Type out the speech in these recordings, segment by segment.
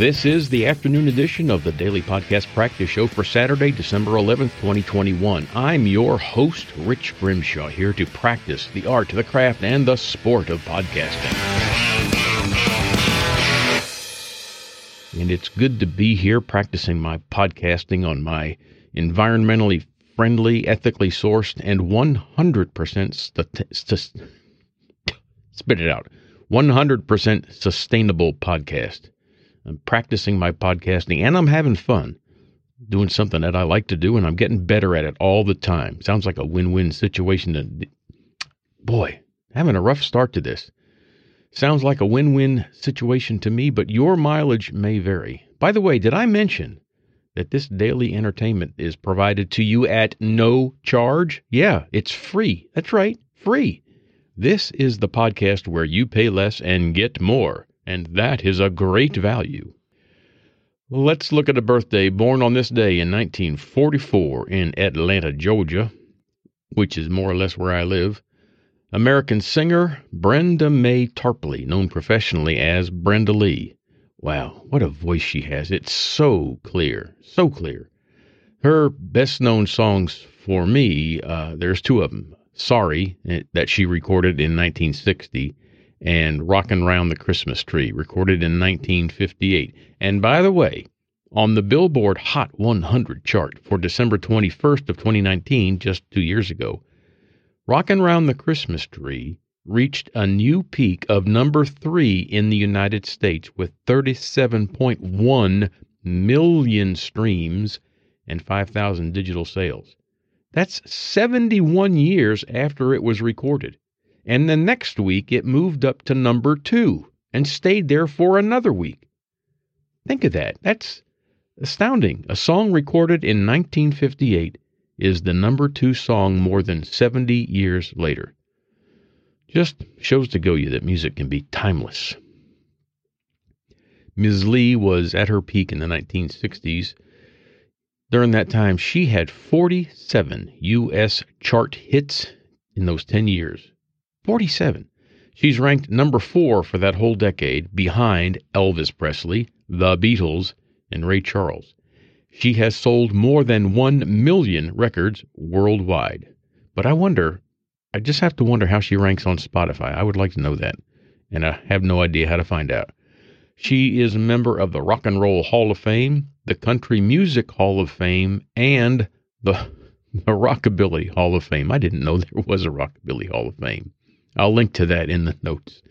This is the afternoon edition of the Daily Podcast Practice Show for Saturday, December 11th, 2021. I'm your host, Rich Grimshaw, here to practice the art, the craft, and the sport of podcasting. And it's good to be here practicing my podcasting on my environmentally friendly, ethically sourced, and 100% st- spit it out 100% sustainable podcast. I'm practicing my podcasting and I'm having fun doing something that I like to do and I'm getting better at it all the time. Sounds like a win-win situation. To, boy, having a rough start to this. Sounds like a win-win situation to me, but your mileage may vary. By the way, did I mention that this daily entertainment is provided to you at no charge? Yeah, it's free. That's right, free. This is the podcast where you pay less and get more and that is a great value. Let's look at a birthday born on this day in 1944 in Atlanta, Georgia, which is more or less where I live. American singer Brenda Mae Tarpley, known professionally as Brenda Lee. Wow, what a voice she has. It's so clear, so clear. Her best known songs for me, uh, there's two of them. Sorry, eh, that she recorded in 1960, and Rockin' Round the Christmas Tree, recorded in 1958. And by the way, on the Billboard Hot 100 chart for December 21st of 2019, just two years ago, Rockin' Round the Christmas Tree reached a new peak of number three in the United States with 37.1 million streams and 5,000 digital sales. That's 71 years after it was recorded. And the next week it moved up to number two and stayed there for another week. Think of that. That's astounding. A song recorded in 1958 is the number two song more than 70 years later. Just shows to go you that music can be timeless. Ms. Lee was at her peak in the 1960s. During that time, she had 47 U.S. chart hits in those 10 years. 47. She's ranked number four for that whole decade, behind Elvis Presley, The Beatles, and Ray Charles. She has sold more than 1 million records worldwide. But I wonder, I just have to wonder how she ranks on Spotify. I would like to know that, and I have no idea how to find out. She is a member of the Rock and Roll Hall of Fame, the Country Music Hall of Fame, and the, the Rockabilly Hall of Fame. I didn't know there was a Rockabilly Hall of Fame. I'll link to that in the notes.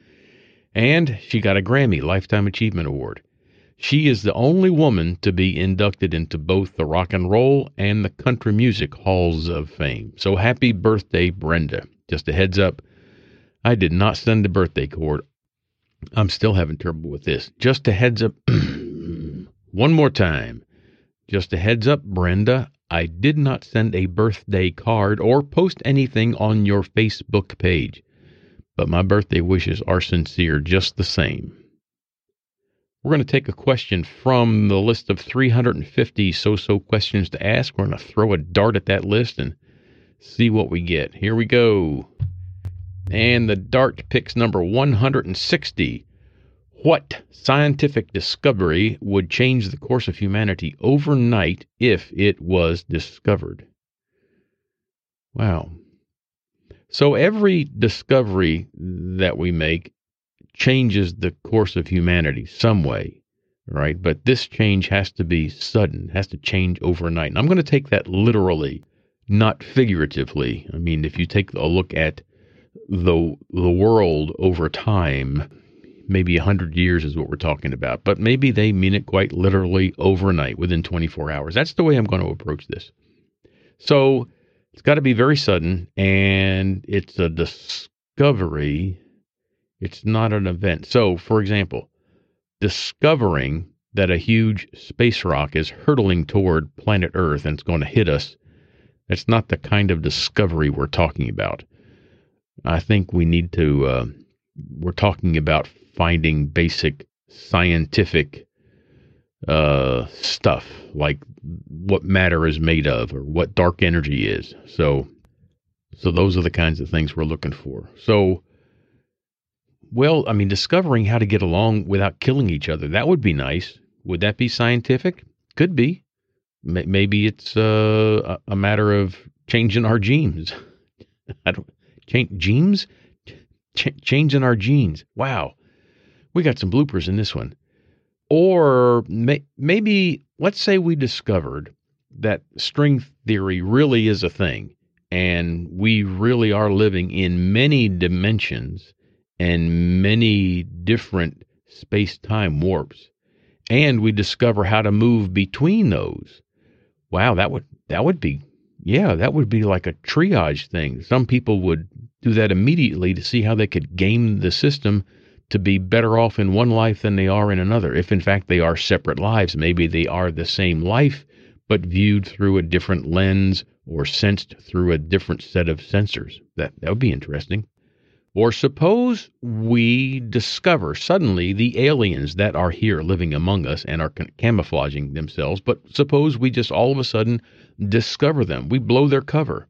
And she got a Grammy Lifetime Achievement Award. She is the only woman to be inducted into both the Rock and Roll and the Country Music Halls of Fame. So happy birthday, Brenda. Just a heads up, I did not send a birthday card. I'm still having trouble with this. Just a heads up. One more time. Just a heads up, Brenda. I did not send a birthday card or post anything on your Facebook page but my birthday wishes are sincere just the same. We're going to take a question from the list of 350 so so questions to ask. We're going to throw a dart at that list and see what we get. Here we go. And the dart picks number 160. What scientific discovery would change the course of humanity overnight if it was discovered? Wow. So every discovery that we make changes the course of humanity some way, right? But this change has to be sudden, has to change overnight. And I'm going to take that literally, not figuratively. I mean, if you take a look at the the world over time, maybe 100 years is what we're talking about, but maybe they mean it quite literally overnight within 24 hours. That's the way I'm going to approach this. So, it's got to be very sudden, and it's a discovery. It's not an event. So, for example, discovering that a huge space rock is hurtling toward planet Earth and it's going to hit us, that's not the kind of discovery we're talking about. I think we need to, uh, we're talking about finding basic scientific uh, stuff like what matter is made of or what dark energy is. So, so those are the kinds of things we're looking for. So, well, I mean, discovering how to get along without killing each other that would be nice. Would that be scientific? Could be. Maybe it's uh, a matter of changing our genes. I don't change genes, Ch- changing our genes. Wow, we got some bloopers in this one. Or may- maybe let's say we discovered that string theory really is a thing, and we really are living in many dimensions and many different space time warps, and we discover how to move between those. Wow, that would that would be yeah, that would be like a triage thing. Some people would do that immediately to see how they could game the system to be better off in one life than they are in another. If in fact they are separate lives, maybe they are the same life, but viewed through a different lens or sensed through a different set of sensors. That, that would be interesting. Or suppose we discover suddenly the aliens that are here living among us and are camouflaging themselves, but suppose we just all of a sudden discover them. We blow their cover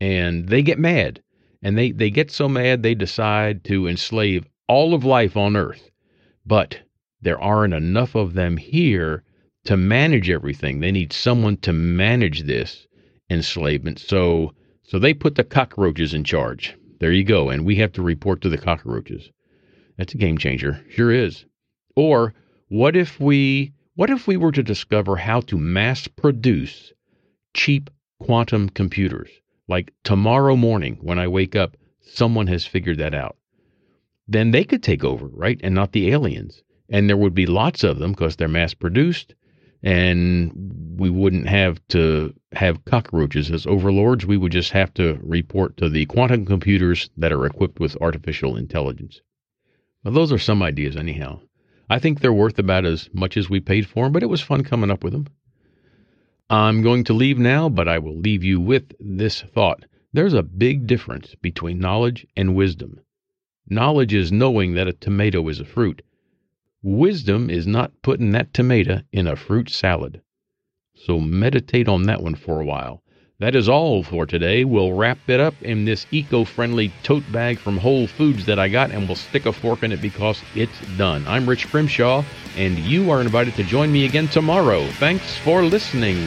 and they get mad. And they, they get so mad they decide to enslave all of life on Earth. But there aren't enough of them here to manage everything. They need someone to manage this enslavement. So so they put the cockroaches in charge. There you go. And we have to report to the cockroaches. That's a game changer. Sure is. Or what if we what if we were to discover how to mass produce cheap quantum computers? Like tomorrow morning when I wake up, someone has figured that out. Then they could take over, right? And not the aliens. And there would be lots of them because they're mass produced and we wouldn't have to have cockroaches as overlords. We would just have to report to the quantum computers that are equipped with artificial intelligence. Well, those are some ideas, anyhow. I think they're worth about as much as we paid for them, but it was fun coming up with them. I'm going to leave now, but I will leave you with this thought. There's a big difference between knowledge and wisdom. Knowledge is knowing that a tomato is a fruit. Wisdom is not putting that tomato in a fruit salad. So meditate on that one for a while. That is all for today. We'll wrap it up in this eco friendly tote bag from Whole Foods that I got, and we'll stick a fork in it because it's done. I'm Rich Grimshaw, and you are invited to join me again tomorrow. Thanks for listening.